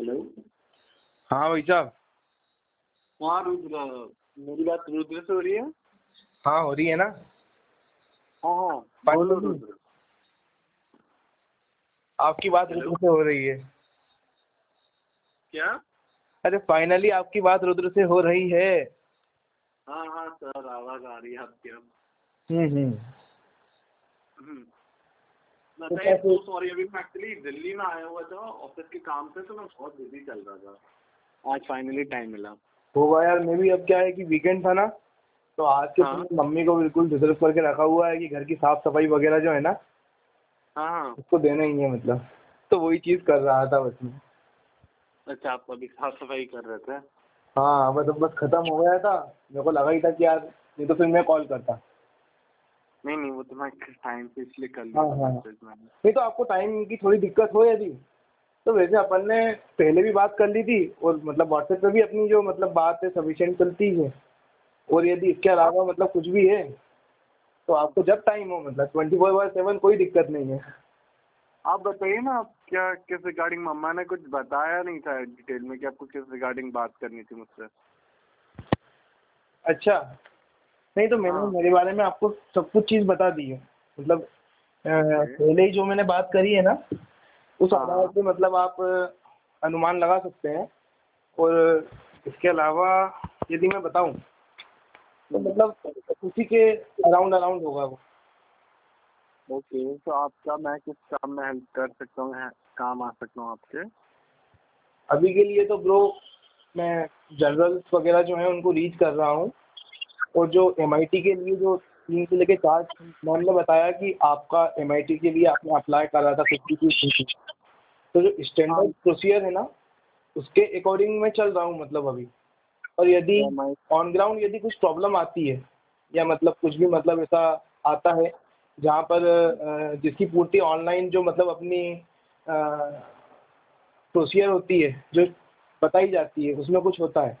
Hello. हाँ भाई साहब। हाँ रुद्र मेरी बात रुद्र से हो रही है? हाँ हो रही है ना? हाँ हाँ। बोलो? रुद्र आपकी बात रुद्र से हो रही है। क्या? अरे फाइनली आपकी बात रुद्र से हो रही है। हाँ हाँ सर आवाज़ आ रही है आपकी अब। हम्म। हम्म। हम्म। तो तो सॉरी अभी मैं एक्चुअली दिल्ली में आया हुआ था ऑफ़िस के काम से तो मैं बहुत बिज़ी चल रहा था। आज फाइनली टाइम मिला। होगा यार मैं भी अब क्या है कि वीकेंड था ना तो आज के हाँ। मम्मी को बिल्कुल रिज़र्व करके रखा हुआ है कि घर की साफ़ सफ़ाई वगैरह जो है ना हाँ हाँ। उसको देना ही है मतलब। तो वही चीज़ कर रहा था बस में। अच्छा आप अभी साफ़ सफ़ाई कर रहे थे? हाँ मतलब बस खत्म हो गया था। मेरे को लगा ही था कि यार नहीं तो फिर मैं कॉल करता। नहीं नहीं वो तो मैं टाइम पे इसलिए कर हाँ, लिया हाँ। मैंने। नहीं तो आपको टाइम की थोड़ी दिक्कत हो यदि तो वैसे अपन ने पहले भी बात कर ली थी और मतलब व्हाट्सएप पे भी अपनी जो मतलब बात है सफिशिएंट चलती है। और यदि इसके अलावा मतलब कुछ भी है तो आपको जब टाइम हो मतलब ट्वेंटी फोर बाय सेवन कोई दिक्कत नहीं है। आप बताइए ना आप क्या किस रिगार्डिंग मम्मा ने कुछ बताया नहीं था डिटेल में कि आपको किस रिगार्डिंग बात करनी थी मुझसे? अच्छा नहीं तो मैंने हाँ। मेरे बारे में आपको सब कुछ चीज़ बता दी है। मतलब पहले ही जो मैंने बात करी है ना उस हाँ। आधार पे मतलब आप अनुमान लगा सकते हैं। और इसके अलावा यदि मैं बताऊँ तो मतलब उसी के अराउंड अराउंड होगा वो। ओके तो आपका मैं किस काम में हेल्प कर सकता हूँ काम आ सकता हूँ आपके? अभी के लिए तो ब्रो मैं जनरल्स वगैरह जो हैं उनको रीच कर रहा हूँ। और जो एमआईटी के लिए जो तीन से लेके चार मैम ने बताया कि आपका एमआईटी के लिए आपने अप्लाई करा था फिफ्टी टू तो जो स्टैंडर्ड प्रोसीजर है ना उसके अकॉर्डिंग मैं चल रहा हूँ मतलब अभी। और यदि ऑन ग्राउंड यदि कुछ प्रॉब्लम आती है या मतलब कुछ भी मतलब ऐसा आता है जहाँ पर जिसकी पूर्ति ऑनलाइन जो मतलब अपनी प्रोसीजर होती है जो बताई जाती है उसमें कुछ होता है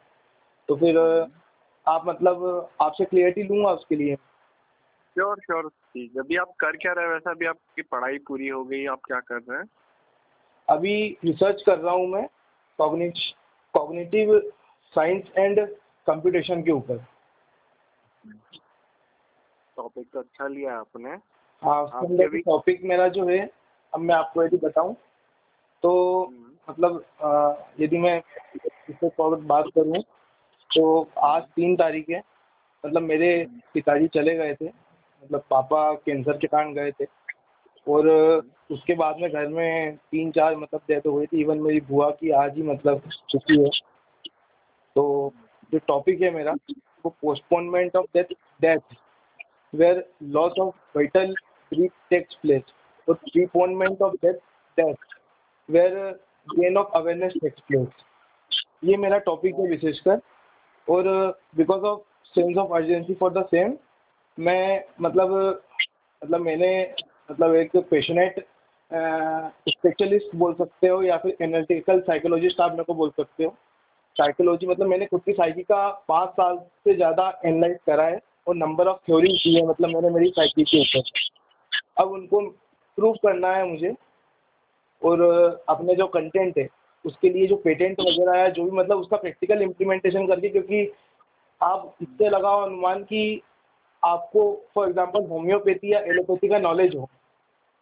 तो फिर आप मतलब आपसे क्लियरिटी लूँगा उसके लिए। श्योर श्योर ठीक है। अभी आप कर क्या रहे हैं? वैसे अभी आपकी पढ़ाई पूरी हो गई आप क्या कर रहे हैं? अभी रिसर्च कर रहा हूँ मैं कॉग्निटिव साइंस एंड कंप्यूटेशन के ऊपर। टॉपिक तो अच्छा लिया आपने। हाँ टॉपिक मेरा जो है अब मैं आपको यदि बताऊँ। तो हम्म, मतलब यदि मैं इससे फॉरवर्ड बात करूँ तो आज तीन तारीख है। मतलब मेरे पिताजी चले गए थे। मतलब पापा कैंसर के कारण गए थे। और उसके बाद में घर में तीन चार मतलब डेथ हो गई थी। इवन मेरी बुआ की आज ही मतलब छुट्टी है। तो जो टॉपिक है मेरा, वो postponement of death death where loss of vital breath takes place or preponement ऑफ़ death death, where gain of awareness takes place ये मेरा टॉपिक है विशेषकर। और because of sense of urgency for the same मैं मतलब मतलब मैंने मतलब एक पेशनेट स्पेशलिस्ट बोल सकते हो या फिर एनालिटिकल साइकोलॉजिस्ट आप मेरे को बोल सकते हो। साइकोलॉजी मतलब मैंने खुद की साइकी का पाँच साल से ज़्यादा एनालाइज करा है और नंबर ऑफ़ थ्योरी की है मतलब मैंने मेरी साइकी के ऊपर। अब उनको प्रूव करना है मुझे और अपने जो कंटेंट है उसके लिए जो पेटेंट वगैरह है जो भी मतलब उसका प्रैक्टिकल इम्प्लीमेंटेशन करके क्योंकि आप इससे लगाओ अनुमान कि आपको फॉर एग्जांपल होम्योपैथी या एलोपैथी का नॉलेज हो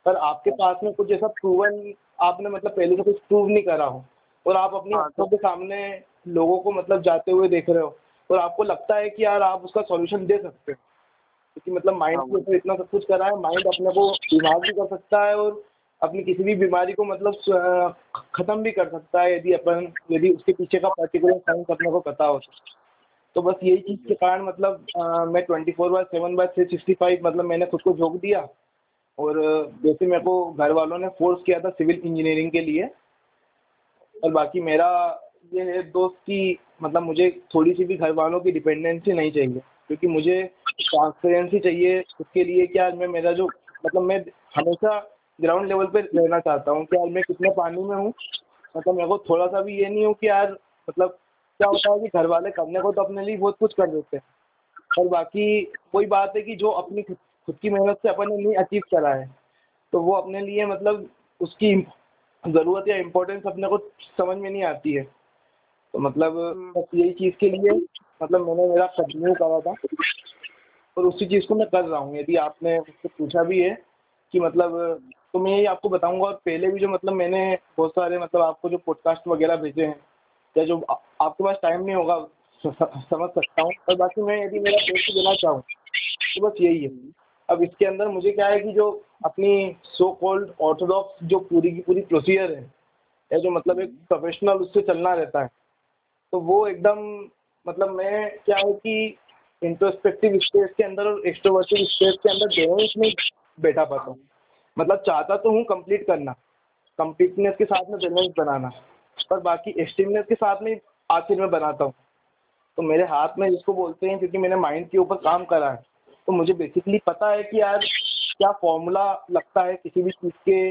पर आपके पास में कुछ ऐसा प्रूवन आपने मतलब पहले से कुछ प्रूव नहीं करा हो और आप अपनी हाँ, आँखों के सामने लोगों को मतलब जाते हुए देख रहे हो और आपको लगता है कि यार आप उसका सॉल्यूशन दे सकते हो क्योंकि मतलब माइंड हाँ, के ऊपर इतना सब कुछ करा है माइंड अपने को बीमार भी कर सकता है और अपनी किसी भी बीमारी को मतलब खत्म भी कर सकता है यदि अपन, यदि उसके पीछे का पर्टिकुलर साइंस अपने को पता हो तो। बस यही चीज़ के कारण मतलब मैं twenty four by seven by three sixty five मतलब मैंने खुद को झोंक दिया और जैसे मेरे को घर वालों ने फोर्स किया था सिविल इंजीनियरिंग के लिए, और बाकी मेरा ये है दोस्त कि मतलब मुझे थोड़ी सी भी घर वालों की डिपेंडेंसी नहीं चाहिए, क्योंकि मुझे ट्रांसपेरेंसी चाहिए उसके लिए क्या मैं, मेरा जो मतलब मैं हमेशा ग्राउंड लेवल पे रहना चाहता हूँ। कि यार मैं कितने पानी में हूँ? मतलब मेरे को थोड़ा सा भी ये नहीं हो कि यार मतलब क्या होता है कि घर वाले करने को तो अपने लिए बहुत कुछ कर देते हैं। और बाकी वही बात है कि जो अपनी खुद की मेहनत से अपन ने नहीं अचीव करा है तो वो अपने लिए मतलब उसकी ज़रूरत या इम्पोर्टेंस अपने को समझ में नहीं आती है। तो मतलब हम्म। बस यही चीज़ के लिए मतलब मैंने मेरा कंटिन्यू करा था। और उसी चीज़ को मैं कर रहा हूँ। यदि आपने मुझसे पूछा भी है कि मतलब तो मैं यही आपको बताऊँगा और पहले भी जो मतलब मैंने बहुत सारे मतलब आपको जो पॉडकास्ट वगैरह भेजे हैं, या जो आपके पास टाइम नहीं होगा, समझ सकता हूँ। और बाकी मैं यदि मेरा बेस्ट देना चाहूँ तो बस यही है। अब इसके अंदर मुझे क्या है कि जो अपनी सो कॉल्ड ऑर्थोडॉक्स जो पूरी की पूरी प्रोसीजर है, या जो मतलब एक प्रोफेशनल उससे चलना रहता है तो वो एकदम मतलब मैं क्या है कि इंट्रोस्पेक्टिव स्टेज के अंदर और एक्सट्रोवर्टिव स्टेज के अंदर दोनों इसमें बैठा पाता हूँ। मतलब चाहता तो हूँ कंप्लीट करना। कंप्लीटनेस के साथ में बैलेंस बनाना। पर बाकी एक्सट्रीमनेस के साथ में आखिर में बनाता हूँ। तो मेरे हाथ में जिसको बोलते हैं क्योंकि मैंने माइंड के ऊपर काम करा है। तो मुझे बेसिकली पता है कि यार क्या फॉर्मूला लगता है किसी भी चीज़ के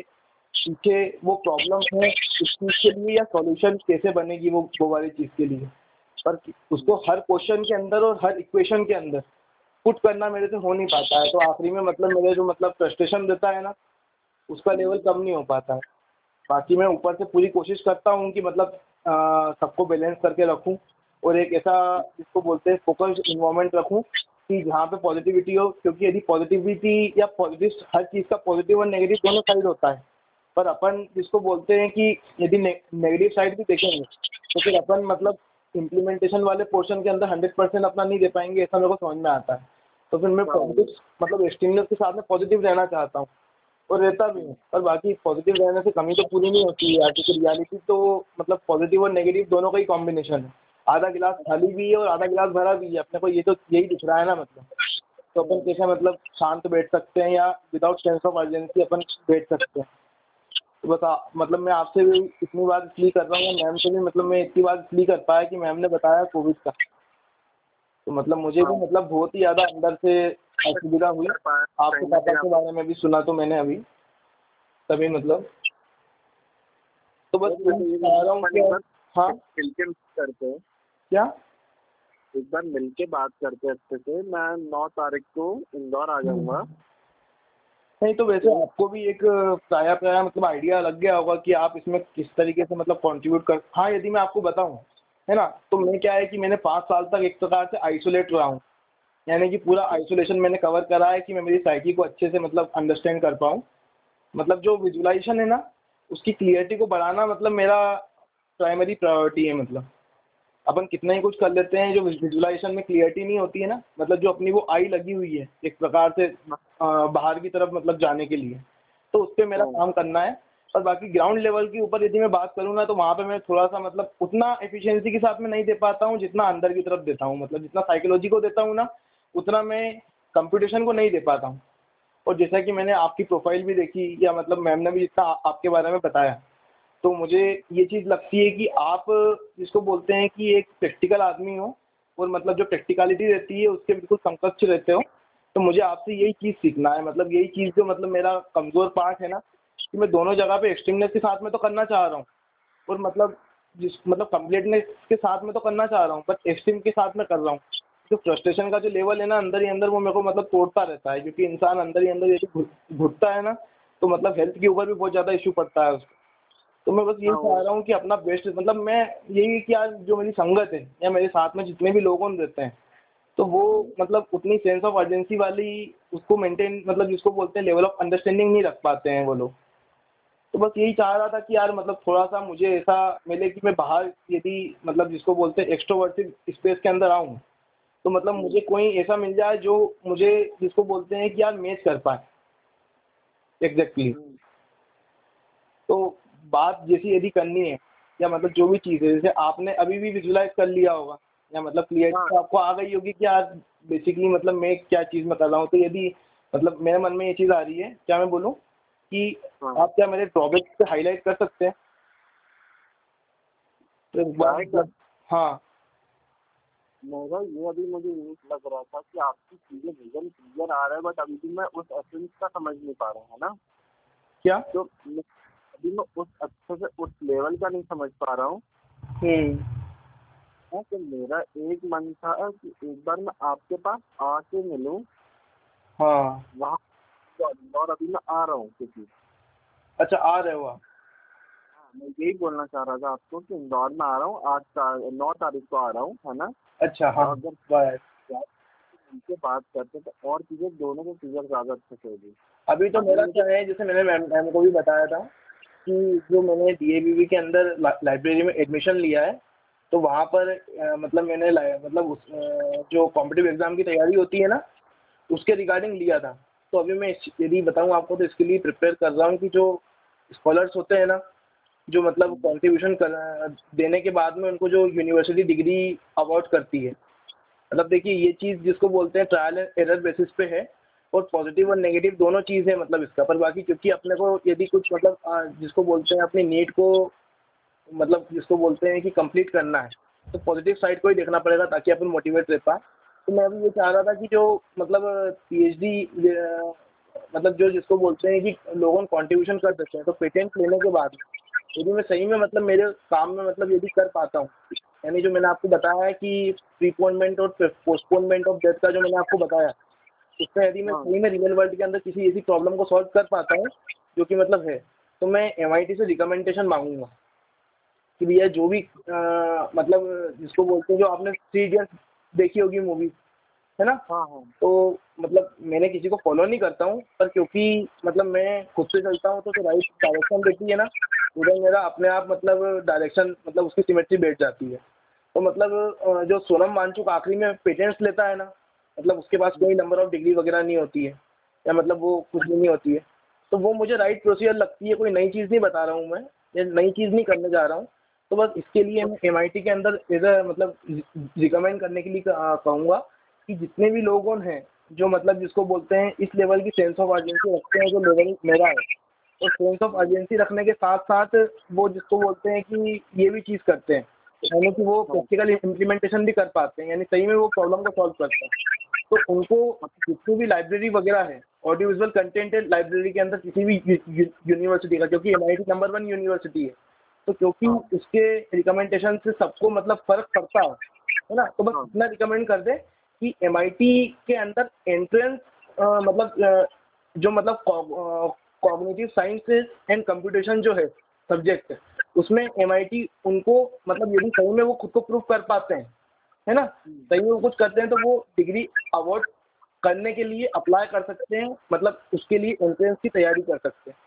पीछे वो प्रॉब्लम है उस चीज़ के लिए या सॉल्यूशन कैसे बनेगी वो वो वाली चीज़ के लिए। पर उसको हर क्वेश्चन के अंदर और हर इक्वेशन के अंदर पुट करना मेरे से हो नहीं पाता है। तो आखिरी में मतलब मेरे जो मतलब फ्रस्ट्रेशन देता है ना उसका लेवल कम नहीं हो पाता। है बाकी मैं ऊपर से पूरी कोशिश करता हूँ कि मतलब सबको बैलेंस करके रखूँ और एक ऐसा जिसको बोलते हैं फोकस्ड इन्वायरमेंट रखूँ कि जहाँ पे पॉजिटिविटी हो क्योंकि यदि पॉजिटिविटी या पॉजिटिव हर चीज़ का पॉजिटिव और नेगेटिव दोनों साइड होता है। पर अपन जिसको बोलते हैं कि यदि नेगेटिव साइड भी देखेंगे तो फिर अपन मतलब इम्प्लीमेंटेशन वाले पोर्शन के अंदर हंड्रेड परसेंट अपना नहीं दे पाएँगे ऐसा मेरे को समझ में आता है। तो फिर मैं पॉजिटिव मतलब एक्सटीरियर के साथ में पॉजिटिव रहना चाहता हूँ। और रहता भी हूँ। और बाकी पॉजिटिव रहने से कमी तो पूरी नहीं होती है। क्योंकि रियलिटी तो मतलब पॉजिटिव और नेगेटिव दोनों का ही कॉम्बिनेशन है। आधा गिलास खाली भी है और आधा गिलास भरा भी है। अपने को ये तो यही दिख रहा है ना मतलब। तो अपन कैसे मतलब शांत बैठ सकते हैं या विदाउट सेंस ऑफ़ अर्जेंसी अपन बैठ सकते हैं? तो बस मतलब मैं आपसे भी इतनी बात इसलिए कर रहा हूँ, मैम से भी मतलब मैं इतनी बात इसलिए कर पाया कि मैम ने बताया कोविड का। तो मतलब मुझे भी मतलब बहुत ही ज़्यादा अंदर से असुविधा हुई। आपके पापा के बारे में भी सुना तो मैंने अभी। तभी मतलब। तो बस चाह रहा हूँ हाँ। करते हैं। क्या? एक बार मिलके बात करते हैं अच्छे से। मैं नौ तारीख को इंदौर आ जाऊँगा। नहीं तो वैसे आपको भी एक प्राया प्राया मतलब आइडिया लग गया होगा कि आप इसमें किस तरीके से मतलब कंट्रीब्यूट कर हाँ यदि मैं आपको बताऊँ है ना? तो मैं क्या है कि मैंने पाँच साल तक एक प्रकार से आइसोलेट रहा हूँ। यानी कि पूरा आइसोलेशन मैंने कवर करा है कि मैं मेरी साइकी को अच्छे से मतलब अंडरस्टैंड कर पाऊँ। मतलब जो विजुलाइजेशन है ना उसकी क्लियरिटी को बढ़ाना मतलब मेरा प्राइमरी प्रायोरिटी है मतलब। अपन कितना ही कुछ कर लेते हैं जो विजुलाइजेशन में क्लियरिटी नहीं होती है ना मतलब जो अपनी वो आई लगी हुई है एक प्रकार से बाहर की तरफ़ मतलब जाने के लिए। तो उस पर मेरा हाँ। काम करना है। और बाकी ग्राउंड लेवल के ऊपर यदि मैं बात करूँ ना तो वहाँ पे मैं थोड़ा सा मतलब उतना एफिशिएंसी के साथ में नहीं दे पाता हूँ जितना अंदर की तरफ़ देता हूँ। मतलब जितना साइकोलॉजी को देता हूँ ना उतना मैं कंपटीशन को नहीं दे पाता हूँ। और जैसा कि मैंने आपकी प्रोफ़ाइल भी देखी, या मतलब मैम ने भी जितना आपके बारे में बताया तो मुझे ये चीज़ लगती है कि आप जिसको बोलते हैं कि एक प्रैक्टिकल आदमी हो, और मतलब जो प्रैक्टिकलिटी रहती है, उसके बिल्कुल समकक्ष रहते हो तो मुझे आपसे यही चीज़ सीखना है। मतलब यही चीज़ जो मतलब मेरा कमज़ोर पार्ट है ना, कि मैं दोनों जगह पे एक्सट्रीमनेस के साथ में तो करना चाह रहा हूँ, और मतलब जिस मतलब कम्प्लीटनेस के साथ में तो करना चाह रहा हूँ बट एक्सट्रीम के साथ में कर रहा हूँ। जो फ्रस्ट्रेशन का जो लेवल है ना अंदर ही अंदर वो मेरे को मतलब तोड़ता रहता है क्योंकि इंसान अंदर ही अंदर यदि घुटता है ना तो मतलब हेल्थ के ऊपर भी बहुत ज़्यादा इशू पड़ता है उसको। तो मैं बस यही हाँ, चाह रहा हूँ कि अपना बेस्ट मतलब मैं यही कि यार जो मेरी संगत है या मेरे साथ में जितने भी लोग रहते हैं तो वो मतलब उतनी सेंस ऑफ़ अर्जेंसी वाली उसको मेंटेन मतलब जिसको बोलते हैं लेवल ऑफ़ अंडरस्टैंडिंग नहीं रख पाते हैं वो लोग। तो बस यही चाह रहा था कि यार मतलब थोड़ा सा मुझे ऐसा मिले कि मैं बाहर यदि मतलब जिसको बोलते हैं एक्सट्रोवर्टिव स्पेस के अंदर आऊँ तो मतलब मुझे कोई ऐसा मिल जाए जो मुझे जिसको बोलते हैं कि यार मैच कर पाए। एग्जैक्टली। तो बात जैसी यदि करनी है या मतलब जो भी चीज़ है जैसे आपने अभी भी विजुलाइज कर लिया होगा या मतलब क्लियरिटी हाँ। तो आपको आ गई होगी कि यार बेसिकली मतलब मैं क्या चीज़ में कर रहा हूँ। तो यदि मतलब मेरे मन में ये चीज़ आ रही है क्या मैं बोलूँ कि हाँ। आप क्या मेरे ड्रॉबैक पे हाईलाइट कर सकते हैं? तो हाँ। मेरा ये अभी मुझे लग रहा था कि आपकी चीज़ें विजन क्लियर आ रहा है बट अभी भी मैं उस एसेंस का समझ नहीं पा रहा हूँ ना? क्या? तो अभी मैं उस अच्छे से उस लेवल का नहीं समझ पा रहा हूँ। हम्म। हाँ, तो मेरा एक मन था कि एक बार मैं आपके पास आके मिलूं। हाँ। वहाँ और अभी मैं आ रहा हूँ क्योंकि। अच्छा आ रहे हो आप? मैं यही बोलना चाह रहा था आपको कि इंदौर में आ रहा हूँ आठ ता- नौ तारीख को आ रहा हूँ है ना? अच्छा हाँ। अगर उनसे बात करते तो और चीज़ें दोनों को क्लियर ज़्यादा अच्छे से होगी। अभी तो मेरा क्या है जैसे मैंने मैम मैम को भी बताया था कि जो मैंने डी के अंदर लाइब्रेरी में एडमिशन लिया है तो वहाँ पर मतलब मैंने मतलब उस जो कॉम्पिटिटिव एग्ज़ाम की तैयारी होती है ना उसके रिगार्डिंग लिया था। तो अभी मैं यदि बताऊँ आपको तो इसके लिए प्रिपेयर कर रहा हूँ कि जो स्कॉलर्स होते हैं ना जो मतलब कॉन्ट्रीब्यूशन कर, देने के बाद में उनको जो यूनिवर्सिटी डिग्री अवार्ड करती है। मतलब देखिए, ये चीज़ जिसको बोलते हैं ट्रायल एंड एरर बेसिस पे है और पॉजिटिव और नेगेटिव दोनों चीज़ है मतलब इसका। पर बाकी क्योंकि अपने को यदि कुछ मतलब जिसको बोलते हैं अपनी नीट को मतलब जिसको बोलते हैं कि कंप्लीट करना है तो पॉजिटिव साइड को ही देखना पड़ेगा ताकि अपन मोटिवेट रह पाए। तो मैं अभी ये चाह रहा था कि जो मतलब पीएचडी मतलब जो जिसको बोलते हैं कि लोगों कंट्रीब्यूशन कर सकते हैं तो पेटेंट लेने के बाद यदि मैं सही में मतलब मेरे काम में मतलब यदि कर पाता हूँ यानी जो मैंने आपको बताया है कि प्रीपोनमेंट और पोस्टपोनमेंट ऑफ़ डेथ का जो मैंने आपको बताया उसमें यदि मैं हाँ। सही में रियल वर्ल्ड के अंदर किसी ऐसी प्रॉब्लम को सॉल्व कर पाता हूँ जो कि मतलब है तो मैं एमआईटी से रिकमेंडेशन मांगूँगा कि भैया जो भी अ, मतलब जिसको बोलते हैं जो आपने थ्री इडियट्स देखी होगी मूवी है ना? हाँ हाँ। तो मतलब मैंने किसी को फॉलो नहीं करता हूँ पर क्योंकि मतलब मैं खुद से चलता हूँ तो जो राइट डायरेक्शन देती है ना उधर मेरा अपने आप मतलब डायरेक्शन मतलब उसकी सिमेट्री बैठ जाती है। तो मतलब जो सोनम वांचुक आखिरी में पेटेंट्स लेता है ना मतलब उसके पास कोई नंबर ऑफ़ डिग्री वगैरह नहीं होती है या मतलब वो कुछ भी नहीं होती है। तो वो मुझे राइट प्रोसीजर लगती है कोई नई चीज़ नहीं बता रहा हूँ मैं या नई चीज़ नहीं करने जा रहा हूँ। तो बस इसके लिए मैं एमआईटी के अंदर एज अ मतलब रिकमेंड करने के लिए कह- कहूँगा। कि जितने भी लोग हैं जो मतलब जिसको बोलते हैं इस लेवल की सेंस ऑफ़ अर्जेंसी रखते हैं जो लेवल मेरा है और सेंस ऑफ़ अर्जेंसी रखने के साथ साथ वो जिसको बोलते हैं कि ये भी चीज़ करते हैं यानी कि वो प्रैक्टिकल इम्प्लीमेंटेशन भी कर पाते हैं यानी सही में वो प्रॉब्लम को सॉल्व करते हैं तो उनको जितनी भी लाइब्रेरी वगैरह है ऑडियो विजुअल कंटेंट है लाइब्रेरी के अंदर किसी भी यूनिवर्सिटी का क्योंकि एमआईटी नंबर वन यूनिवर्सिटी है तो क्योंकि उसके रिकमेंडेशन से सबको मतलब फ़र्क पड़ता है है ना तो बस हाँ। इतना रिकमेंड कर दे कि एमआईटी के अंदर एंट्रेंस मतलब जो मतलब कॉग्निटिव साइंसेज एंड कंप्यूटेशन जो है सब्जेक्ट उसमें एमआईटी उनको मतलब यदि सही में वो खुद को प्रूव कर पाते हैं है ना? सही में वो कुछ करते हैं तो वो डिग्री अवार्ड करने के लिए अप्लाई कर सकते हैं मतलब उसके लिए एंट्रेंस की तैयारी कर सकते हैं।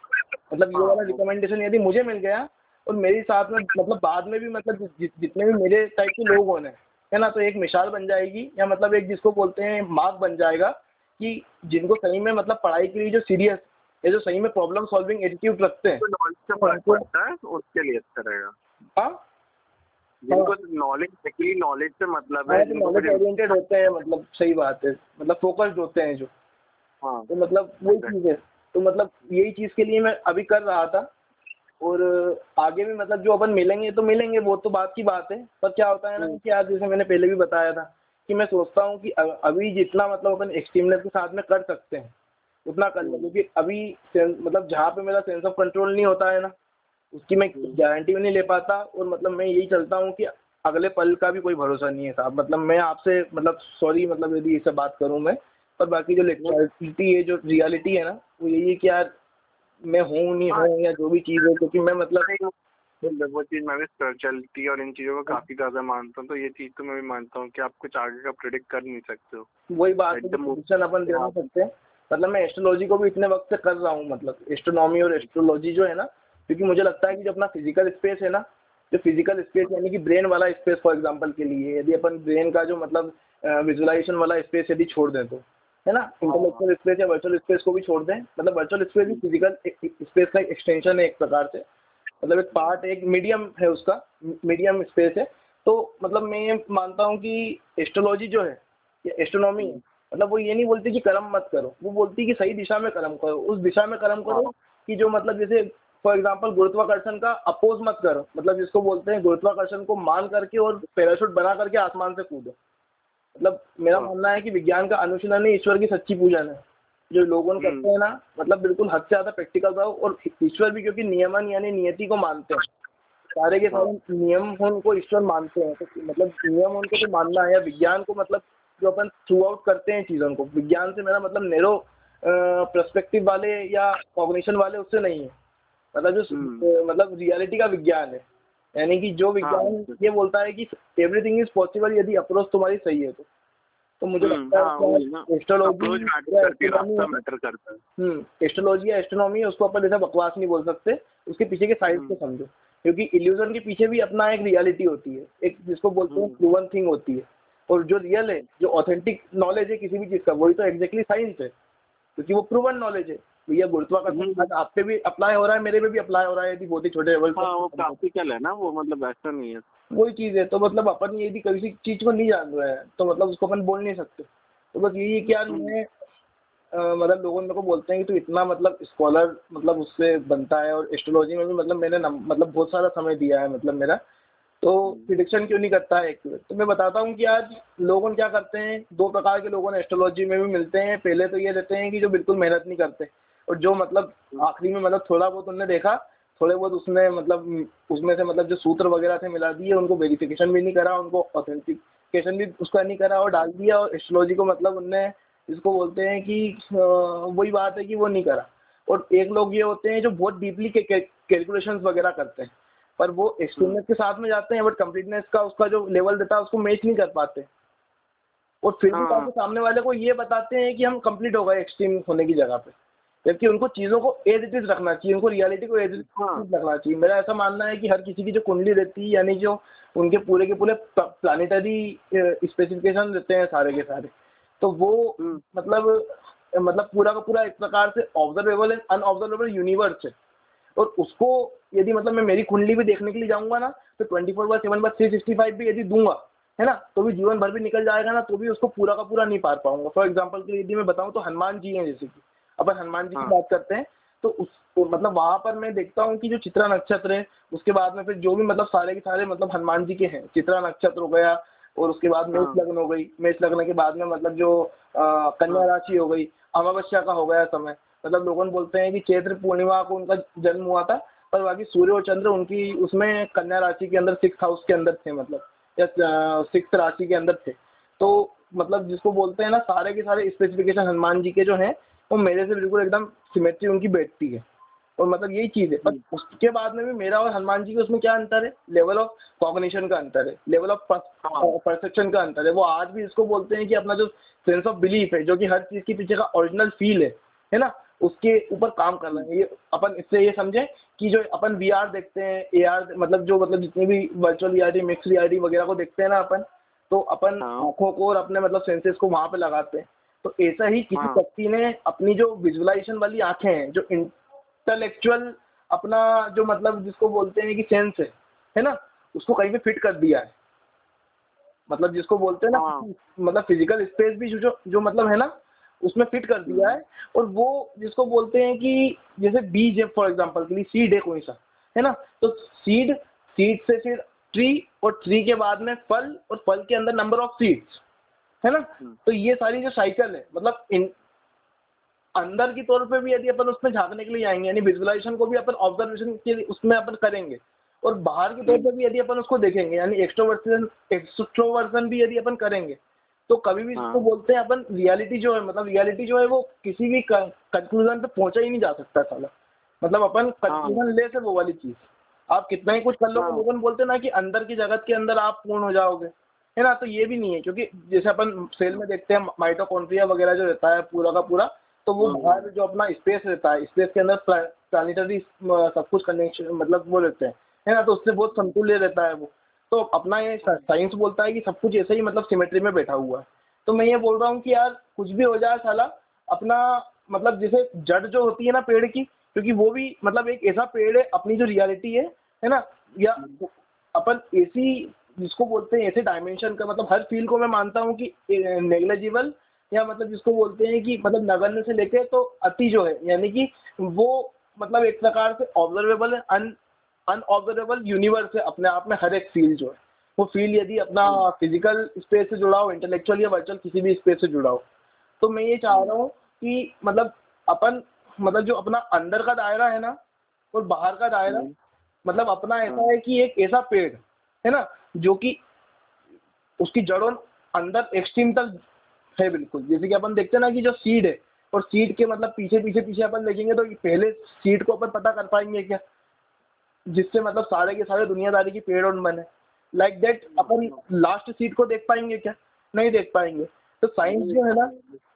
मतलब ये वाला रिकमेंडेशन यदि मुझे मिल गया और मेरे साथ में मतलब बाद में भी मतलब जितने भी मेरे टाइप के लोग होने है ना तो एक मिसाल बन जाएगी या मतलब एक जिसको बोलते हैं मार्क बन जाएगा कि जिनको सही में मतलब पढ़ाई के लिए जो सीरियस या जो सही में प्रॉब्लम सॉल्विंग एटीट्यूड रखते हैं तो है उसके लिए अच्छा रहेगा। हाँ? जिनको नॉलेज एक्चुअली नॉलेज से मतलब है हाँ, जिनको नॉलेज ओरिएंटेड होते हैं मतलब सही बात है मतलब फोकस्ड होते हैं जो। हाँ। तो मतलब वही चीज़ है। तो मतलब यही चीज़ के लिए मैं अभी कर रहा था और आगे भी मतलब जो अपन मिलेंगे तो मिलेंगे वो तो बात की बात है। पर क्या होता है ना कि आज जैसे मैंने पहले भी बताया था कि मैं सोचता हूँ कि अभी जितना मतलब अपन एक्सट्रीमनेस के साथ में कर सकते हैं उतना कर लें। क्योंकि अभी मतलब जहाँ पे मेरा सेंस ऑफ़ कंट्रोल नहीं होता है ना उसकी मैं गारंटी भी नहीं ले पाता और मतलब मैं यही चलता हूँ कि अगले पल का भी कोई भरोसा नहीं है साहब। मतलब मैं आपसे मतलब सॉरी मतलब यदि इससे बात करूँ मैं पर बाकी जो लिटरेलिटी है जो रियलिटी है ना वो यही है कि यार मैं हूँ नहीं हूँ या जो भी चीज़ है क्योंकि मैं मतलब वो चीज़ मैं भी स्पिरिचुअलिटी और इन चीज़ों को काफ़ी ज़्यादा मानता हूँ तो ये चीज़ तो मैं भी मानता हूँ कि आप कुछ आगे का प्रिडिक्ट कर नहीं सकते हो। वही बात है अपन दे नहीं सकते। मतलब मैं एस्ट्रोलॉजी को भी इतने वक्त से कर रहा हूँ मतलब एस्ट्रोनॉमी और एस्ट्रोलॉजी जो है ना क्योंकि मुझे लगता है कि जो अपना फ़िज़िकल स्पेस है ना जो फ़िज़िकल स्पेस यानी कि ब्रेन वाला स्पेस फॉर एग्ज़ाम्पल के लिए यदि अपन ब्रेन का जो मतलब विजुअलाइजेशन वाला स्पेस यदि छोड़ दें तो। है ना? इंटेलेक्चुअल स्पेस या वर्चुअल स्पेस को भी छोड़ दें। मतलब वर्चुअल स्पेस भी फ़िज़िकल स्पेस का एक एक्सटेंशन है एक प्रकार से। मतलब एक पार्ट एक मीडियम है उसका। मीडियम स्पेस है। तो मतलब मैं ये मानता हूँ कि एस्ट्रोलॉजी जो है या एस्ट्रोनॉमी है। मतलब वो ये नहीं बोलती कि कर्म मत करो। वो बोलती कि सही दिशा में कर्म करो। उस दिशा में कर्म करो कि जो मतलब जैसे फॉर एग्ज़ाम्पल गुरुत्वाकर्षण का अपोज मत करो। मतलब जिसको बोलते हैं गुरुत्वाकर्षण को मान करके और पैराशूट बना करके आसमान से कूदो। मतलब मेरा हाँ। मानना है कि विज्ञान का अनुशीलन ही ईश्वर की सच्ची पूजन है। जो लोगों ने करते हैं ना मतलब बिल्कुल हद से ज़्यादा प्रैक्टिकल रहो और ईश्वर भी क्योंकि नियमन यानी नियति को मानते हैं। सारे के सारे नियम हैं उनको ईश्वर मानते हैं। तो मतलब नियम उनको तो मानना है या विज्ञान को मतलब जो अपन थ्रू आउट करते हैं चीज़ों को। विज्ञान से मेरा मतलब नेरो पर्सपेक्टिव वाले या कॉग्निशन वाले उससे नहीं है। मतलब जो हम्म। मतलब रियलिटी का विज्ञान है। यानी कि जो विज्ञान हाँ। ये बोलता है कि एवरीथिंग इज़ पॉसिबल यदि अप्रोच तुम्हारी सही है तो तो मुझे हम्म, लगता हाँ। है एस्ट्रोलॉजी है, है- है हम्म एस्ट्रोलॉजी या एस्ट्रोनॉमी है उसको अपन ऐसा बकवास नहीं बोल सकते उसके पीछे के साइंस को हम्म। समझो क्योंकि इल्यूजन के पीछे भी अपना एक रियलिटी होती है एक जिसको बोलते हैं। प्रूवन थिंग होती है और जो रियल है जो ऑथेंटिक नॉलेज है किसी भी चीज़ का वही तो एग्जैक्टली साइंस है क्योंकि वो प्रूवन नॉलेज है भैया गुरुत्वाकर्षण हम्म। आप पे भी अप्लाई हो रहा है मेरे पे भी अप्लाई हो रहा है यदि बहुत ही छोटे लेवल हाँ वो पर प्रैक्टिकल है ना वो मतलब ऐसा नहीं है वही चीज़ है तो मतलब अपन यदि किसी चीज़ को नहीं जान रहे हैं तो मतलब उसको अपन बोल नहीं सकते तो बस यही है कि यार हम्म। मैं मतलब लोगों मेरे को बोलते हैं कि तू इतना मतलब स्कॉलर मतलब उससे बनता है और एस्ट्रोलॉजी में भी मतलब मैंने मतलब बहुत सारा समय दिया है मतलब मेरा तो हम्म। प्रिडिक्शन क्यों नहीं करता है accurate? तो मैं बताता हूँ कि आज लोगों क्या करते हैं दो प्रकार के लोगों ने एस्ट्रोलॉजी में भी मिलते हैं पहले तो ये रहते हैं कि जो बिल्कुल मेहनत नहीं करते और जो मतलब। आखिरी में मतलब थोड़ा बहुत उनने देखा थोड़े बहुत उसने मतलब उसमें से मतलब जो सूत्र वगैरह थे मिला दिए उनको वेरिफिकेशन भी नहीं करा उनको ऑथेंटिकेशन भी उसका नहीं करा और डाल दिया और एस्ट्रोलॉजी को मतलब उनने जिसको बोलते हैं कि वही बात है कि वो नहीं करा और एक लोग ये होते हैं जो बहुत डीपली कैलकुलेशन वगैरह करते हैं पर वो एक्सपीरियंस के साथ में जाते हैं बट कंप्लीटनेस का उसका जो लेवल देता है उसको मैच नहीं कर पाते और फिर भी हाँ। सामने वाले को ये बताते हैं कि हम कंप्लीट हो गए एक्सट्रीम होने की जगह पे जबकि उनको चीज़ों को एज इट इज़ रखना चाहिए उनको रियलिटी को एज इट। इज़ रखना चाहिए मेरा ऐसा मानना है कि हर किसी की जो कुंडली रहती है यानी जो उनके पूरे के पूरे प्लानिटरी स्पेसिफिकेशन रहते हैं सारे के सारे तो वो हम्म। मतलब मतलब पूरा का पूरा एक प्रकार से ऑब्जर्वेबल एंड अनऑब्जर्वेबल यूनिवर्स है और उसको यदि मतलब मैं मेरी कुंडली भी देखने के लिए जाऊँगा ना तो twenty four by seven by three sixty five भी यदि दूँगा है ना तो भी जीवन भर भी निकल जाएगा ना तो भी उसको पूरा का पूरा नहीं पार पाऊँगा फॉर एग्ज़ाम्पल के यदि मैं बताऊँ तो हनुमान जी हैं जैसे कि अपन हनुमान जी की हाँ। बात करते हैं तो उस तो मतलब वहाँ पर मैं देखता हूँ कि जो चित्रा नक्षत्र है उसके बाद में फिर जो भी मतलब सारे के सारे मतलब हनुमान जी के हैं चित्रा नक्षत्र हो गया और उसके बाद मेष हाँ। लग्न हो गई मेष लग्न के बाद में मतलब जो कन्या हाँ। राशि हो गई अमावस्या का हो गया समय मतलब लोगों बोलते हैं कि चैत्र पूर्णिमा को उनका जन्म हुआ था पर बाकी सूर्य और चंद्र उनकी उसमें कन्या राशि के अंदर सिक्स हाउस के अंदर थे मतलब या सिक्स राशि के अंदर थे तो मतलब जिसको बोलते हैं ना सारे के सारे स्पेसिफिकेशन हनुमान जी के जो हैं वो मेरे से बिल्कुल एकदम सिमेट्री उनकी बैठती है। और मतलब यही चीज़ है। पर उसके बाद में भी मेरा और हनुमान जी के उसमें क्या अंतर है? लेवल ऑफ़ कॉग्निशन का अंतर है। Level of. परसेप्शन का अंतर है। वो आज भी इसको बोलते हैं कि अपना जो सेंस ऑफ़ बिलीफ है जो कि हर चीज़ के पीछे का ओरिजिनल फील है है ना? उसके ऊपर काम करना है। ये अपन इससे ये समझें कि जो अपन वीआर देखते हैं एआर मतलब जो मतलब जितनी भी वर्चुअल रियलिटी मिक्स रियलिटी वगैरह को देखते हैं ना अपन तो अपन हाँ। आँखों को और अपने मतलब सेंसेस को वहाँ पे लगाते हैं। तो ऐसा ही किसी हाँ। व्यक्ति ने अपनी जो विजुअलाइजेशन वाली आँखें हैं जो इंटेलेक्चुअल अपना जो मतलब जिसको बोलते हैं कि सेंस है है ना? उसको कहीं पे फिट कर दिया है। मतलब जिसको बोलते हैं ना हाँ। मतलब फ़िज़िकल स्पेस भी जो जो जो मतलब है ना उसमें फिट कर दिया है और वो जिसको बोलते हैं कि जैसे बीज है फॉर एग्ज़ाम्पल के लिए सीड है कोई सा है ना? तो सीड सीड से फिर ट्री और ट्री के बाद में फल और फल के अंदर नंबर ऑफ़ सीड्स है ना हम्म। तो ये सारी जो साइकिल है मतलब इन अंदर की तौर पे भी यदि अपन उसमें झांकने के लिए जाएँगे यानी विजुअलाइजेशन को भी अपन ऑब्जर्वेशन के लिए उसमें अपन करेंगे और बाहर की तौर पे भी यदि अपन उसको देखेंगे यानी एक्सट्रोवर्सन एक्सट्रोवर्सन भी यदि अपन करेंगे तो कभी भी हाँ। इसको बोलते हैं अपन रियलिटी जो है मतलब रियलिटी जो है वो किसी भी कंक्लूजन पे पहुँचा ही नहीं जा सकता साला मतलब अपन कंक्लूजन ले से वो वाली चीज़ आप कितना ही कुछ कर लो हाँ। लोगों बोलते ना कि अंदर की जगत के अंदर आप पूर्ण हो जाओगे है ना तो ये भी नहीं है क्योंकि जैसे अपन सेल में देखते हैं माइटोकॉन्ड्रिया वगैरह जो रहता है पूरा का पूरा तो वो हम्म। बाहर जो अपना स्पेस रहता है स्पेस के अंदर प्लानिटरी सब कुछ कनेक्शन मतलब वो रहते हैं है ना तो उससे बहुत संतुल्य रहता है वो। तो अपना ये साइंस बोलता है कि सब कुछ ऐसे ही मतलब सिमेट्री में बैठा हुआ है। तो मैं ये बोल रहा हूँ कि यार कुछ भी हो जाए साला अपना मतलब जैसे जड़ जो होती है ना पेड़ की क्योंकि वो भी मतलब एक ऐसा पेड़ है अपनी जो रियलिटी है है ना या अपन ऐसी जिसको बोलते हैं ऐसे डायमेंशन का मतलब हर फ़ील्ड को मैं मानता हूँ कि नेग्लेजिबल या मतलब जिसको बोलते हैं कि मतलब नगण्य से लेके तो अति जो है यानी कि वो मतलब एक प्रकार से ऑब्जर्वेबल है अन अनऑब्जर्वेबल यूनिवर्स है अपने आप में हर एक फ़ील्ड जो है। वो फ़ील्ड यदि अपना फ़िज़िकल स्पेस से जुड़ा हो इंटेलेक्चुअल या वर्चुअल किसी भी स्पेस से जुड़ा हो तो मैं ये चाह रहा हूँ कि मतलब अपन मतलब जो अपना अंदर का दायरा है ना और बाहर का दायरा हम्म। मतलब अपना ऐसा है कि एक ऐसा पेड़ है ना? जो कि उसकी जड़ों अंदर एक्सट्रीम तक है बिल्कुल। जैसे कि अपन देखते हैं ना कि जो सीड है, और सीड के मतलब पीछे पीछे पीछे अपन देखेंगे तो पहले सीट को अपन पता कर पाएँगे क्या? जिससे मतलब सारे के सारे दुनियादारी की पेड़ और बने लाइक दैट अपन लास्ट सीट को देख पाएँगे क्या? नहीं देख पाएँगे। तो साइंस जो है ना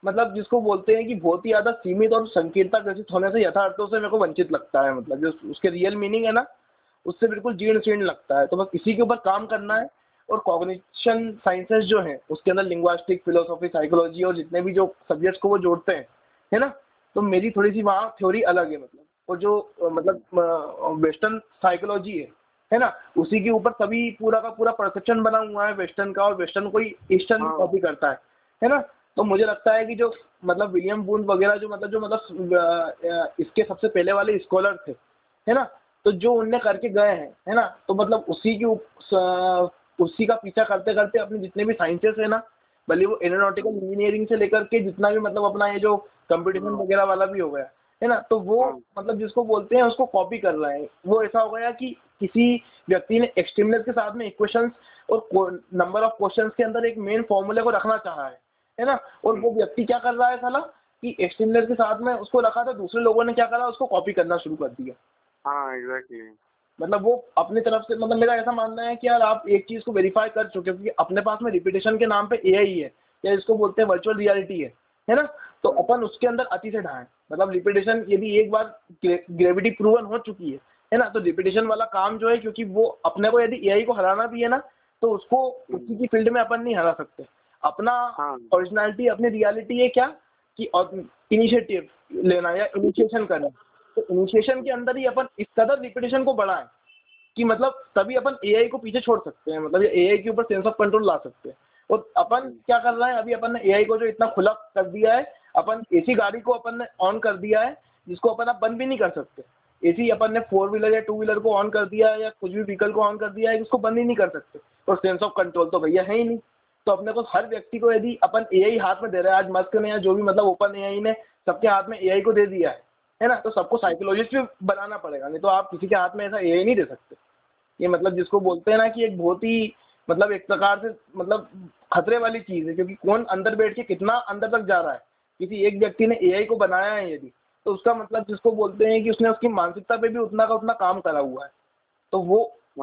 मतलब जिसको बोलते हैं कि बहुत ही ज़्यादा सीमित और संकीर्णता ग्रसित होने से यथार्थों से मेरे को वंचित लगता है मतलब जो उसके रियल मीनिंग है ना उससे बिल्कुल जीर्ण शीर्ण लगता है। तो बस इसी के ऊपर काम करना है और कॉग्निशन साइंसेस जो हैं उसके अंदर लिंग्वास्टिक फिलोसॉफी साइकोलॉजी और जितने भी जो सब्जेक्ट्स को वो जोड़ते हैं है ना? तो मेरी थोड़ी सी वहाँ थ्योरी अलग है मतलब। और जो मतलब वेस्टर्न साइकोलॉजी है है ना? उसी के ऊपर तभी पूरा का पूरा परसेप्शन बना हुआ है वेस्टर्न का और वेस्टर्न कोई ईस्टर्न कॉपी करता है है ना? तो मुझे लगता है कि जो मतलब विलियम बून वगैरह जो मतलब जो मतलब इसके सबसे पहले वाले स्कॉलर थे है ना? तो जो उनने करके गए हैं है ना? तो मतलब उसी की उसी का पीछा करते करते अपने जितने भी साइंसेस है ना भले वो एरोनॉटिकल इंजीनियरिंग से लेकर के जितना भी मतलब अपना ये जो कंपटीशन हाँ। वगैरह वाला भी हो गया है ना? तो वो हाँ। मतलब जिसको बोलते हैं उसको कॉपी कर रहे हैं। वो ऐसा हो गया कि किसी व्यक्ति ने एक्सट्रीमनेस के साथ में इक्वेशंस और नंबर ऑफ़ क्वेश्चंस के अंदर एक मेन फॉर्मूले को रखना चाहा है है ना? और वो व्यक्ति क्या कर रहा है साला कि एक्सट्रीमनेस के साथ में उसको रखा था दूसरे लोगों ने क्या करा उसको कॉपी करना शुरू कर दिया। हाँ एग्जैक्टली मतलब वो अपनी तरफ़ से मतलब मेरा ऐसा मानना है कि यार आप एक चीज़ को वेरीफाई कर चुके हो क्योंकि अपने पास में रिपीटेशन के नाम पे ए आई है या इसको बोलते हैं वर्चुअल रियलिटी है है ना? तो अपन उसके अंदर अति से ढाएँ। मतलब रिपीटेशन यदि एक बार ग्रेविटी प्रूवन हो चुकी है है ना? तो रिपीटेशन वाला काम जो है क्योंकि वो अपने को यदि एआई को हराना भी है ना तो उसको उसी की फ़ील्ड में अपन नहीं हरा सकते। अपना ओरिजिनलिटी हाँ। अपनी रियलिटी है क्या? कि इनिशिएटिव लेना या इनिशिएशन करना। तो इनिशिएशन के अंदर ही अपन इस कदर रिपीटेशन को बढ़ाएँ कि मतलब तभी अपन एआई को पीछे छोड़ सकते हैं मतलब एआई के ऊपर सेंस ऑफ़ कंट्रोल ला सकते हैं। और अपन क्या कर रहे हैं, अभी अपन ने एआई को जो इतना खुला कर दिया है, अपन एसी गाड़ी को अपन ने ऑन कर दिया है, जिसको अपन अब बंद भी नहीं कर सकते। एसी अपन ने फोर व्हीलर या टू व्हीलर को ऑन कर दिया है या कुछ भी व्हीकल को ऑन कर दिया है, उसको बंद ही नहीं कर सकते। और सेंस ऑफ़ कंट्रोल तो भैया है ही नहीं। तो अपने को हर व्यक्ति को यदि अपन एआई हाथ में दे रहे हैं, आज मस्क ने या जो भी मतलब ओपन एआई ने सबके हाथ में एआई को दे दिया है है ना? तो सबको साइकोलॉजिस्ट भी बनाना पड़ेगा नहीं तो आप किसी के हाथ में ऐसा ए नहीं दे सकते। ये मतलब जिसको बोलते हैं ना कि एक बहुत ही मतलब एक प्रकार से मतलब खतरे वाली चीज़ है क्योंकि कौन अंदर बैठ के कितना अंदर तक जा रहा है? किसी एक व्यक्ति ने ए को बनाया है यदि तो उसका मतलब जिसको बोलते हैं कि उसने उसकी मानसिकता पे भी उतना का उतना काम करा हुआ है। तो वो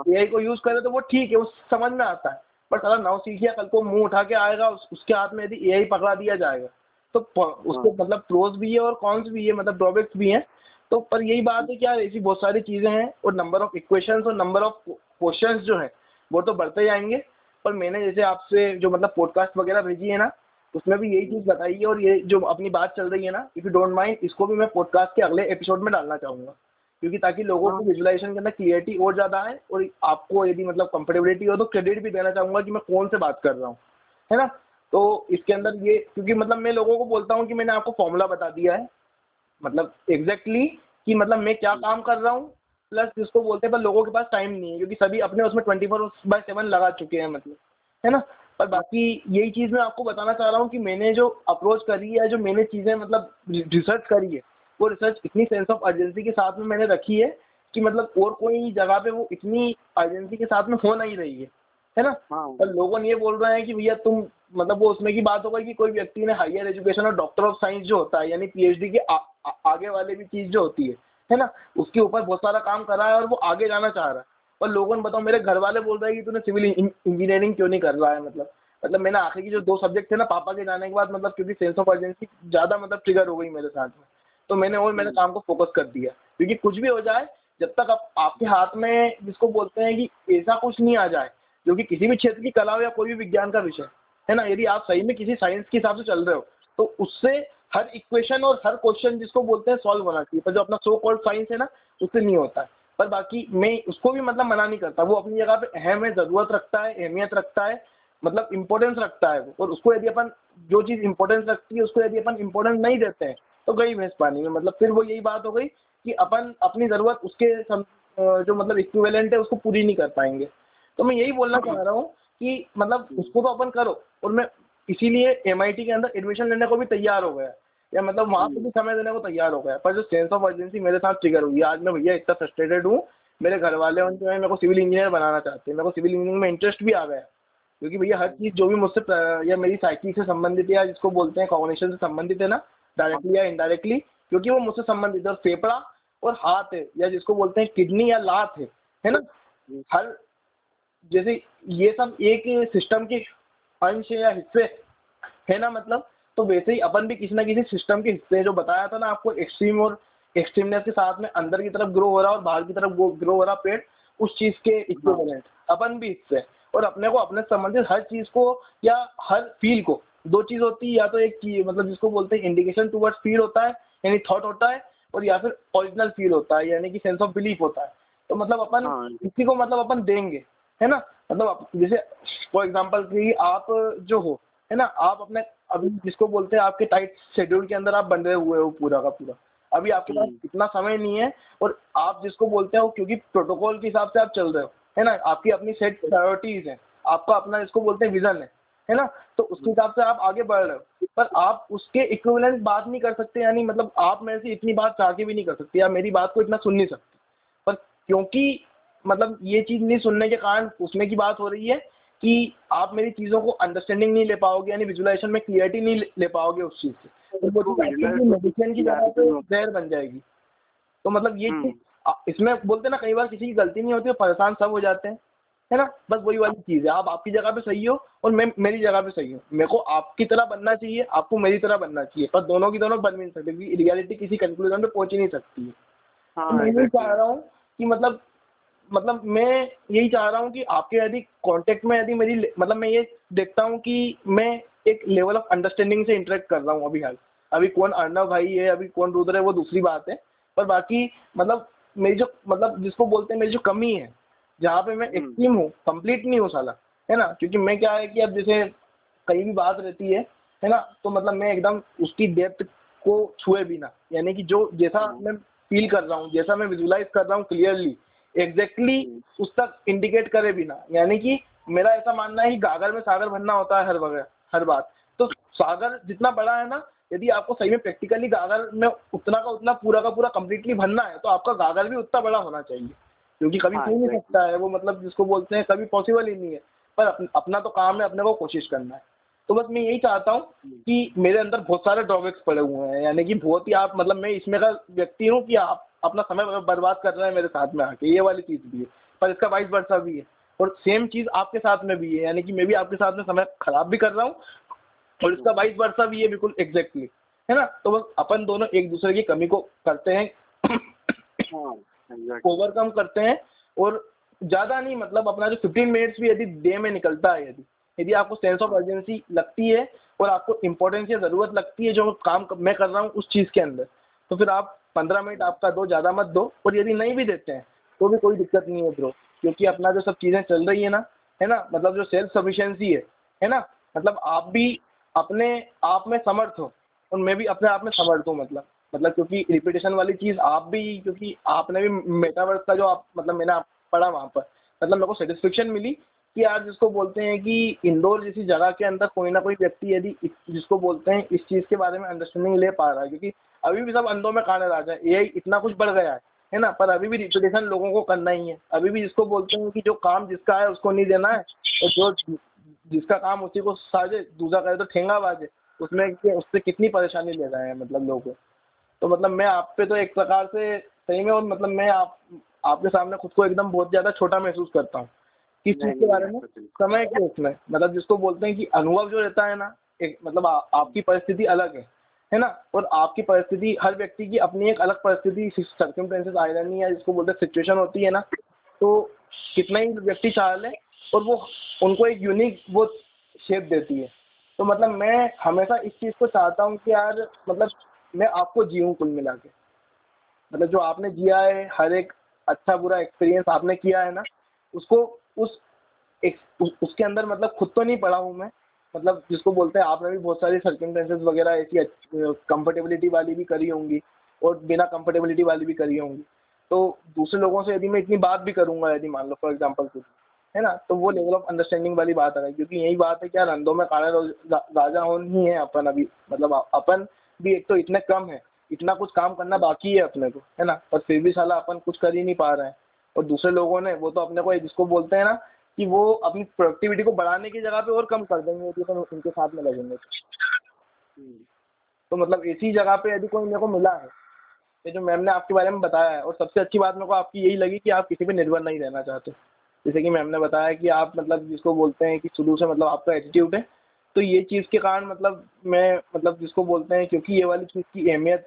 ए हाँ। को यूज़ करे तो वो ठीक है वो समझ में आता है। पर सारा नौ सीखिया कल को मुँह उठा के आएगा उस, उसके हाथ में यदि एआई पकड़ा दिया जाएगा तो उसके हाँ। मतलब प्रोज भी है और कॉन्स भी है मतलब ड्रॉबैक्स भी हैं। तो पर यही बात है कि यार ऐसी बहुत सारी चीज़ें हैं और नंबर ऑफ़ इक्वेशंस और नंबर ऑफ़ क्वेश्चन जो है वो तो बढ़ते जाएँगे। पर मैंने जैसे आपसे जो मतलब पॉडकास्ट वगैरह भेजी है ना उसमें भी यही चीज़ बताई है और ये जो अपनी बात चल रही है ना इफ़ यू डोंट माइंड इसको भी मैं पॉडकास्ट के अगले एपिसोड में डालना चाहूँगा। क्योंकि ताकि लोगों को विजुलाइजेशन हाँ। के अंदर क्लियरिटी और ज़्यादा है और आपको यदि मतलब कंफर्टेबिलिटी हो तो क्रेडिट भी देना चाहूँगा कि मैं कौन से बात कर रहा हूँ। है ना? तो इसके अंदर ये, क्योंकि मतलब मैं लोगों को बोलता हूँ कि मैंने आपको फॉर्मूला बता दिया है। मतलब एग्जैक्टली कि मतलब मैं क्या काम कर रहा हूँ प्लस जिसको बोलते हैं पर लोगों के पास टाइम नहीं है, क्योंकि सभी अपने उसमें ट्वेंटी फोर बाय सेवन लगा चुके हैं मतलब है ना? पर बाकी यही चीज़ मैं आपको बताना चाह रहा हूँ कि मैंने जो अप्रोच करी है, जो मैंने चीज़ें मतलब रिसर्च करी है, वो रिसर्च इतनी सेंस ऑफ़ अर्जेंसी के साथ में मैंने रखी है कि मतलब और कोई जगह पे वो इतनी अर्जेंसी के साथ में हो नहीं रही है। है ना? हाँ। पर लोगों ने ये बोल रहे हैं कि भैया तुम मतलब वो उसमें की बात होगा कि कोई व्यक्ति ने हायर एजुकेशन और डॉक्टर ऑफ़ साइंस जो होता है यानी पीएचडी के आ, आ, आगे वाले भी चीज़ जो होती है है ना? उसके ऊपर बहुत सारा काम कर रहा है और वो आगे जाना चाह रहा है। और लोगों ने बताओ मेरे घर वाले बोल रहे हैं कि तूने सिविल इंजीनियरिंग क्यों नहीं कर रहा है मतलब? मतलब मैंने आखिर की जो दो सब्जेक्ट थे ना पापा के जाने के बाद मतलब क्योंकि सेंस ऑफ़ अर्जेंसी ज़्यादा मतलब ट्रिगर हो गई मेरे साथ में। तो मैंने और मेरे काम को फोकस कर दिया। क्योंकि कुछ भी हो जाए जब तक आप आपके हाथ में जिसको बोलते हैं कि ऐसा कुछ नहीं आ जाए जो कि किसी भी क्षेत्र की कला हो या कोई भी विज्ञान का विषय, है ना? यदि आप सही में किसी साइंस के हिसाब से चल रहे हो तो उससे हर इक्वेशन और हर क्वेश्चन जिसको बोलते हैं सॉल्व होना चाहिए। पर जो अपना सो कॉल्ड साइंस है ना, उससे नहीं होता है। पर बाकी मैं उसको भी मतलब मना नहीं करता। वो अपनी जगह पे अहम है, ज़रूरत रखता है, अहमियत रखता है मतलब इंपॉर्टेंस रखता है और उसको यदि अपन जो चीज़ इंपॉर्टेंस रखती है, उसको यदि अपन इंपॉर्टेंस नहीं देते हैं तो गई भैंस पानी में। मतलब फिर वो यही बात हो गई कि अपन अपनी ज़रूरत उसके जो मतलब इक्विवेलेंट है, उसको पूरी नहीं कर पाएँगे। तो मैं यही बोलना चाह रहा हूँ कि मतलब उसको तो अपन करो, और मैं इसीलिए एमआईटी के अंदर एडमिशन लेने को भी तैयार हो गया या मतलब वहाँ पे भी समय देने को तैयार हो गया पर जो सेंस ऑफ़ अर्जेंसी मेरे साथ ट्रिगर हुई आज मैं भैया इतना फ्रस्ट्रेटेड हूँ, मेरे घर वाले उनके मेरे को सिविल इंजीनियर बनाना चाहते हैं, मेरे को सिविल इंजीनियरिंग में इंटरेस्ट भी आ गया क्योंकि भैया हर चीज़ जो भी मुझसे या मेरी साइकिल से संबंधित है या जिसको बोलते हैं कॉम्बिनेशन से संबंधित है ना डायरेक्टली या इनडायरेक्टली क्योंकि वो मुझसे संबंधित है। और फेफड़ा और हाथ है, या जिसको बोलते हैं किडनी या लात है है ना? हर जैसे ये सब एक सिस्टम के अंश या हिस्से है ना मतलब? तो वैसे ही अपन भी किसी ना किसी सिस्टम के हिस्से जो बताया था ना आपको एक्सट्रीम और एक्सट्रीमनेस के साथ में अंदर की तरफ़ ग्रो हो रहा और बाहर की तरफ़ ग्रो हो रहा पेट उस चीज़ के इक्विवेलेंट अपन भी हिस्से और अपने को अपने संबंधित हर चीज़ को या हर फील को दो चीज़ होती है या तो एक मतलब जिसको बोलते हैं इंडिकेशन टूवर्ड्स फील होता है यानी थॉट होता है और या फिर ओरिजिनल फील होता है यानी कि सेंस ऑफ़ बिलीफ होता है। तो मतलब अपन हाँ। किसी को मतलब अपन देंगे। है ना? मतलब आप- जैसे फॉर एग्ज़ाम्पल कि आप जो हो है ना? आप अपने अभी जिसको बोलते हैं आपके टाइट शेड्यूल के अंदर आप बंधे हुए हो पूरा का पूरा। अभी आपके पास हम्म। इतना समय नहीं है और आप जिसको बोलते हो क्योंकि प्रोटोकॉल के हिसाब से आप चल रहे हो है ना? आपकी अपनी सेट प्रायोरिटीज है। आपका अपना जिसको बोलते हैं विजन है है ना? तो उसके हिसाब से आप आगे बढ़ रहे हो। पर आप उसके इक्विवेलेंट बात नहीं कर सकते यानी मतलब आप मेरे से इतनी बात चाह के भी नहीं कर सकते या मेरी बात को इतना सुन नहीं सकते। पर क्योंकि मतलब ये चीज़ नहीं सुनने के कारण उसमें की बात हो रही है कि आप मेरी चीज़ों को अंडरस्टैंडिंग नहीं ले पाओगे यानी विजुलाइजेशन में क्लियरिटी नहीं ले- पाओगे उस चीज़ से। तो वो चीज़ आपके लिए मेडिसिन की जगह पे जहर बन जाएगी। तो मतलब ये हम्म। इसमें बोलते ना कई बार किसी की गलती नहीं होती है परेशान सब हो जाते हैं है ना? बस वही वाली चीज़ है। आप आपकी जगह पे सही हो और मैं मेरी जगह पे सही हूँ। मेरे को आपकी तरह बनना चाहिए आपको मेरी तरह बनना चाहिए पर दोनों की दोनों बन भी नहीं सकते क्योंकि रियलिटी किसी कंक्लूजन पे पहुँच ही नहीं सकती है। हाँ, तो मैं. चाह रहा हूँ कि मतलब मतलब मैं यही चाह रहा हूँ कि आपके यदि कांटेक्ट में यदि मेरी मतलब मैं ये देखता हूँ कि मैं एक लेवल ऑफ़ अंडरस्टैंडिंग से इंटरेक्ट कर रहा हूँ अभी हाल। अभी कौन अर्णव भाई है अभी कौन रुद्र है वो दूसरी बात है। पर बाकी मतलब मेरी जो मतलब जिसको बोलते हैं मेरी जो कमी है जहाँ पे मैं हम्म। एक्सट्रीम हूँ कंप्लीट नहीं हूँ साला है ना? क्योंकि मैं क्या है कि अब जैसे कहीं भी बात रहती है है ना? तो मतलब मैं एकदम उसकी डेप्थ को छुए बिना यानी कि जो जैसा मैं फील कर रहा हूँ जैसा मैं विजुलाइज कर रहा हूँ क्लियरली एग्जैक्टली उस तक इंडिकेट करे बिना यानी कि मेरा ऐसा मानना है कि गागर में सागर भरना होता है हर वगैरह हर बात। तो सागर जितना बड़ा है ना यदि आपको सही में प्रैक्टिकली गागर में उतना का उतना पूरा का पूरा कंप्लीटली भरना है तो आपका गागर भी उतना बड़ा होना चाहिए। क्योंकि कभी हाँ, हो नहीं. सकता है वो मतलब जिसको बोलते हैं कभी पॉसिबल ही नहीं है। पर अप, अपना तो काम है अपने को कोशिश करना है। तो बस मैं यही चाहता हूँ कि मेरे अंदर बहुत सारे ड्रॉबैक्स पड़े हुए हैं। यानी कि बहुत ही आप मतलब मैं इसमें का व्यक्ति हूँ कि आप अपना समय बर्बाद कर रहे हैं मेरे साथ में आके ये वाली चीज़ भी है। पर इसका वाइस वर्षा भी है। और सेम चीज़ आपके साथ में भी है यानी कि मैं भी आपके साथ में समय खराब भी कर रहा हूँ और इसका वाइस वर्षा भी है बिल्कुल एग्जैक्टली है ना? तो बस अपन दोनों एक दूसरे की कमी को करते हैं हाँ ओवरकम करते हैं और ज़्यादा नहीं मतलब अपना जो 15 मिनट्स भी यदि डे में निकलता है यदि यदि आपको सेंस ऑफ़ अर्जेंसी लगती है और आपको इम्पोर्टेंस या ज़रूरत लगती है जो काम मैं कर रहा हूँ उस चीज़ के अंदर तो फिर आप पंद्रह मिनट आपका दो, ज़्यादा मत दो। और यदि नहीं भी देते हैं तो भी कोई दिक्कत नहीं है ब्रो क्योंकि अपना जो सब चीज़ें चल रही है ना है ना मतलब जो सेल्फ सफिशियंसी है है ना मतलब आप भी अपने आप में समर्थ हो। और मैं भी अपने आप में समर्थ हूँ मतलब मतलब क्योंकि रिपीटेशन वाली चीज़ आप भी, क्योंकि आपने भी मेटावर्स का जो आप मतलब मैंने आप पढ़ा वहाँ पर मतलब मेरे को सेटिस्फेक्शन मिली कि यार जिसको बोलते हैं कि इंदौर जैसी जगह के अंदर कोई ना कोई व्यक्ति यदि जिसको बोलते हैं इस चीज़ के बारे में अंडरस्टैंडिंग ले पा रहा है, क्योंकि अभी भी सब अंधों में काने राजा है। ए इतना कुछ बढ़ गया है है ना? पर अभी भी रिपीटेशन लोगों को करना ही है। अभी भी जिसको बोलते हैं कि जो काम जिसका है उसको नहीं देना है और जो जिसका काम उसी को साजे दूसरा करे तो ठेंगा बाजे उसमें उससे कितनी परेशानी ले रहे हैं मतलब लोग? तो मतलब मैं आप पे तो एक प्रकार से सही में और मतलब मैं आप आपके सामने खुद को एकदम बहुत ज़्यादा छोटा महसूस करता हूँ। किस चीज़ के बारे में? समय के उसमें। मतलब जिसको बोलते हैं कि अनुभव जो रहता है ना एक मतलब आ, आपकी परिस्थिति अलग है। है ना? और आपकी परिस्थिति हर व्यक्ति की अपनी एक अलग परिस्थिति सर्कमटेंसेस आयरनी या जिसको बोलते हैं सिचुएशन होती है ना? तो कितना ही व्यक्ति चाह ले और वो उनको एक यूनिक वो शेप देती है। तो मतलब मैं हमेशा इस चीज़ को चाहता हूँ कि यार मतलब मैं आपको जीऊँ कुल मिला के। मतलब जो आपने जिया है हर एक अच्छा बुरा एक्सपीरियंस आपने किया है ना उसको उस एक उस, उसके अंदर मतलब खुद तो नहीं पढ़ा हूँ मैं मतलब जिसको बोलते हैं, आपने भी बहुत सारी सर्कमटेंसेस वगैरह ऐसी कंफर्टेबिलिटी वाली भी करी होंगी और बिना कंफर्टेबिलिटी वाली भी करी होंगी। तो दूसरे लोगों से यदि मैं इतनी बात भी करूँगा, यदि मान लो फॉर एग्जांपल कुछ, है ना तो वो लेवल ऑफ़ अंडरस्टैंडिंग वाली बात आ रही क्योंकि यही बात है क्या यार, अंधों में काले राजा ही है अपन अभी मतलब अपन भी एक तो इतने कम है, इतना कुछ काम करना बाकी है अपने को, है ना, पर फिर भी साला अपन कुछ कर ही नहीं पा रहे हैं। और दूसरे लोगों ने, वो तो अपने को जिसको बोलते हैं ना कि वो अपनी प्रोडक्टिविटी को बढ़ाने की जगह पे और कम कर देंगे यदि अपन उनके साथ में लगेंगे। हम्म। तो मतलब ऐसी जगह पे यदि कोई मेरे को मिला है ये जो मैम ने आपके बारे में बताया है और सबसे अच्छी बात मेरे को आपकी यही लगी कि आप किसी पे निर्भर नहीं रहना चाहते। जैसे कि मैम ने बताया कि आप मतलब जिसको बोलते हैं कि शुरू से मतलब आपका एटीट्यूड है तो ये चीज़ के कारण मतलब मैं मतलब जिसको बोलते हैं क्योंकि ये वाली चीज़ की अहमियत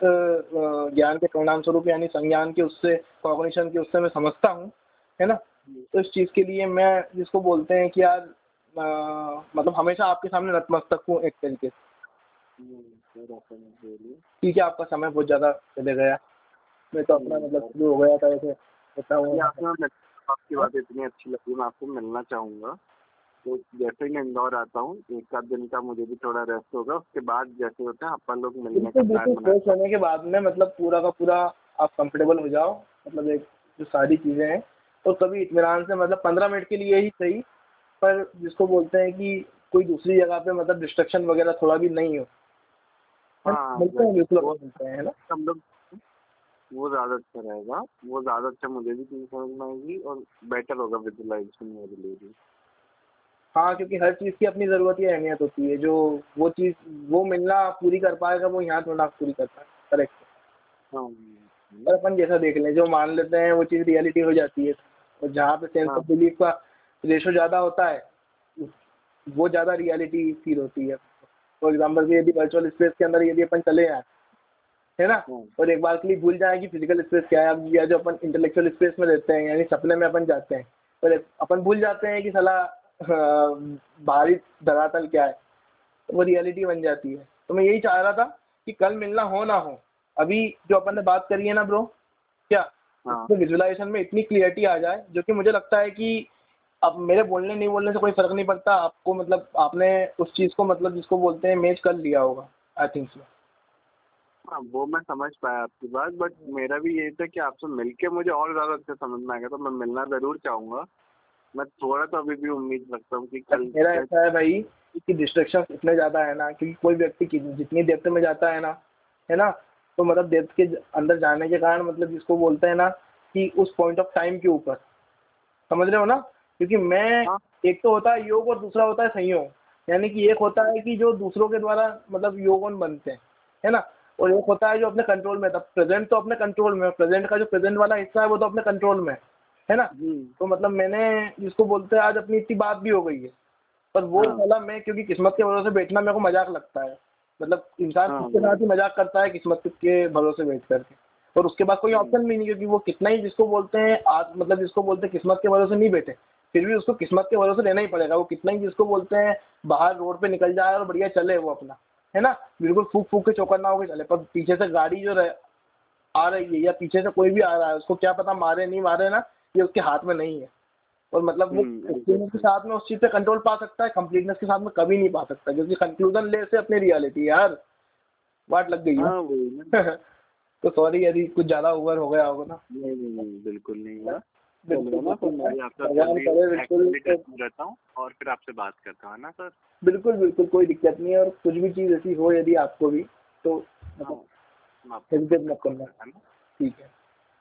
ज्ञान के परिणाम स्वरूप यानी संज्ञान के उससे कॉग्निशन के उससे मैं समझता हूँ है ना? तो इस चीज़ के लिए मैं जिसको बोलते हैं कि यार मतलब हमेशा आपके सामने नतमस्तक हूँ एक तरीके से। ठीक है आपका समय बहुत ज़्यादा चले गया। मैं तो अपना मतलब शुरू हो गया था ऐसे आपकी बात इतनी अच्छी लगी मैं आपको मिलना चाहूँगा। तो जैसे ही मैं इंदौर आता हूँ एक आध दिन का मुझे भी थोड़ा रेस्ट होगा। उसके बाद जैसे होता है अपन लोग मिलने का प्लान फ्रेश होने के बाद में मतलब पूरा का पूरा आप कंफर्टेबल हो जाओ। मतलब एक जो सारी चीज़ें हैं तो कभी इत्मीनान से मतलब पंद्रह मिनट के लिए ही सही पर जिसको बोलते हैं कि कोई दूसरी जगह पे मतलब डिस्ट्रक्शन वगैरह थोड़ा भी नहीं हो। हाँ, मिलते हैं बिल्कुल मिलते हैं है ना? हम लोग वो ज़्यादा अच्छा रहेगा वो ज़्यादा अच्छा मुझे भी चीज़ समझ में आएगी और बेटर होगा मेरे लिए भी। हाँ क्योंकि हर चीज़ की अपनी ज़रूरत या अहमियत होती है जो वो चीज़ वो मिलना पूरी कर पाएगा वो यहाँ थोड़ा पूरी कर पाएगा करेक्ट हाँ। और अपन जैसा देख लें जो मान लेते हैं वो चीज़ रियलिटी हो जाती है। और जहाँ पे सेंस। ऑफ़ बिलीफ का रेशो ज़्यादा होता है वो ज़्यादा रियलिटी फील होती है। फॉर एग्ज़ाम्पल यदि वर्चुअल स्पेस के अंदर यदि अपन चले जाएँ है ना? हाँ। और एक बार के लिए भूल जाए कि फ़िज़िकल स्पेस क्या है अब या जो अपन इंटेलेक्चुअल स्पेस में रहते हैं यानी सपने में अपन जाते हैं। पर अपन भूल जाते हैं कि साला अ, बाहरी धरातल क्या है तो वो रियलिटी बन जाती है। तो मैं यही चाह रहा था कि कल मिलना हो ना हो अभी जो अपन ने बात करी है ना ब्रो क्या? हाँ। तो विजुलाइजेशन में इतनी क्लियरिटी आ जाए जो कि मुझे लगता है कि अब मेरे बोलने नहीं बोलने से कोई फ़र्क नहीं पड़ता। आपको मतलब आपने उस चीज़ को मतलब जिसको बोलते हैं मैच कर लिया होगा आई थिंक सो हाँ वो मैं समझ पाया आपकी बात बट मेरा भी यही था कि आपसे मिलके मुझे और ज़्यादा अच्छा समझ में आएगा तो मैं मिलना ज़रूर चाहूँगा। मैं थोड़ा तो अभी भी उम्मीद रखता हूँ कि कल मेरा ऐसा है भाई कि डिस्ट्रक्शन इतने ज़्यादा है ना क्योंकि कोई व्यक्ति जितनी डेप्थ में जाता है ना है ना तो मतलब डेप्थ के अंदर जाने के कारण मतलब जिसको बोलते हैं ना कि उस पॉइंट ऑफ़ टाइम के ऊपर। समझ रहे हो ना? क्योंकि मैं हाँ। एक तो होता है योग और दूसरा होता है संयोग। यानी कि एक होता है कि जो दूसरों के द्वारा मतलब योगन बनते हैं। है ना? और एक होता है जो अपने कंट्रोल में था प्रेजेंट तो अपने कंट्रोल में प्रेजेंट का जो प्रेजेंट वाला हिस्सा है वो तो अपने कंट्रोल में है। ना? तो मतलब मैंने जिसको बोलते हैं आज अपनी इतनी बात भी हो गई है। पर वो हाँ। वाला मैं क्योंकि किस्मत के भरोसे बैठना मेरे को मज़ाक लगता है। मतलब इंसान हाँ, खुद के साथ ही। मज़ाक करता है किस्मत के भरोसे बैठ करके और उसके बाद कोई। ऑप्शन भी नहीं क्योंकि वो कितना ही जिसको बोलते हैं आज मतलब जिसको बोलते हैं किस्मत के भरोसे नहीं बैठे फिर भी उसको किस्मत के भरोसे रहना ही पड़ेगा। वो कितना ही जिसको बोलते हैं बाहर रोड पे निकल जाए और बढ़िया चले वो अपना है ना? बिल्कुल फूक फूक के चौकन ना होकर चले पर पीछे से गाड़ी जो रह, आ रही है या पीछे से कोई भी आ रहा है उसको क्या पता मारे नहीं मारे ना ये उसके हाथ में नहीं है। और मतलब वो हम्म, एक्सपीरियंस के साथ में उस चीज़ पे कंट्रोल पा सकता है कंप्लीटनेस के साथ में कभी नहीं पा सकता क्योंकि कंक्लूजन ले से अपनी रियलिटी यार। वाट लग गई हाँ वही ना। तो सॉरी यदि कुछ ज़्यादा ओवर हो गया होगा ना। नहीं नहीं नहीं बिल्कुल नहीं हुआ। तो और फिर आपसे बात करता हूँ ना सर? बिल्कुल बिल्कुल कोई दिक्कत नहीं है और कुछ भी चीज़ ऐसी हो यदि आपको भी तो हाँ, हेजिटेट मत करना। ठीक है।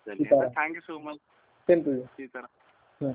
Thank you so much same to you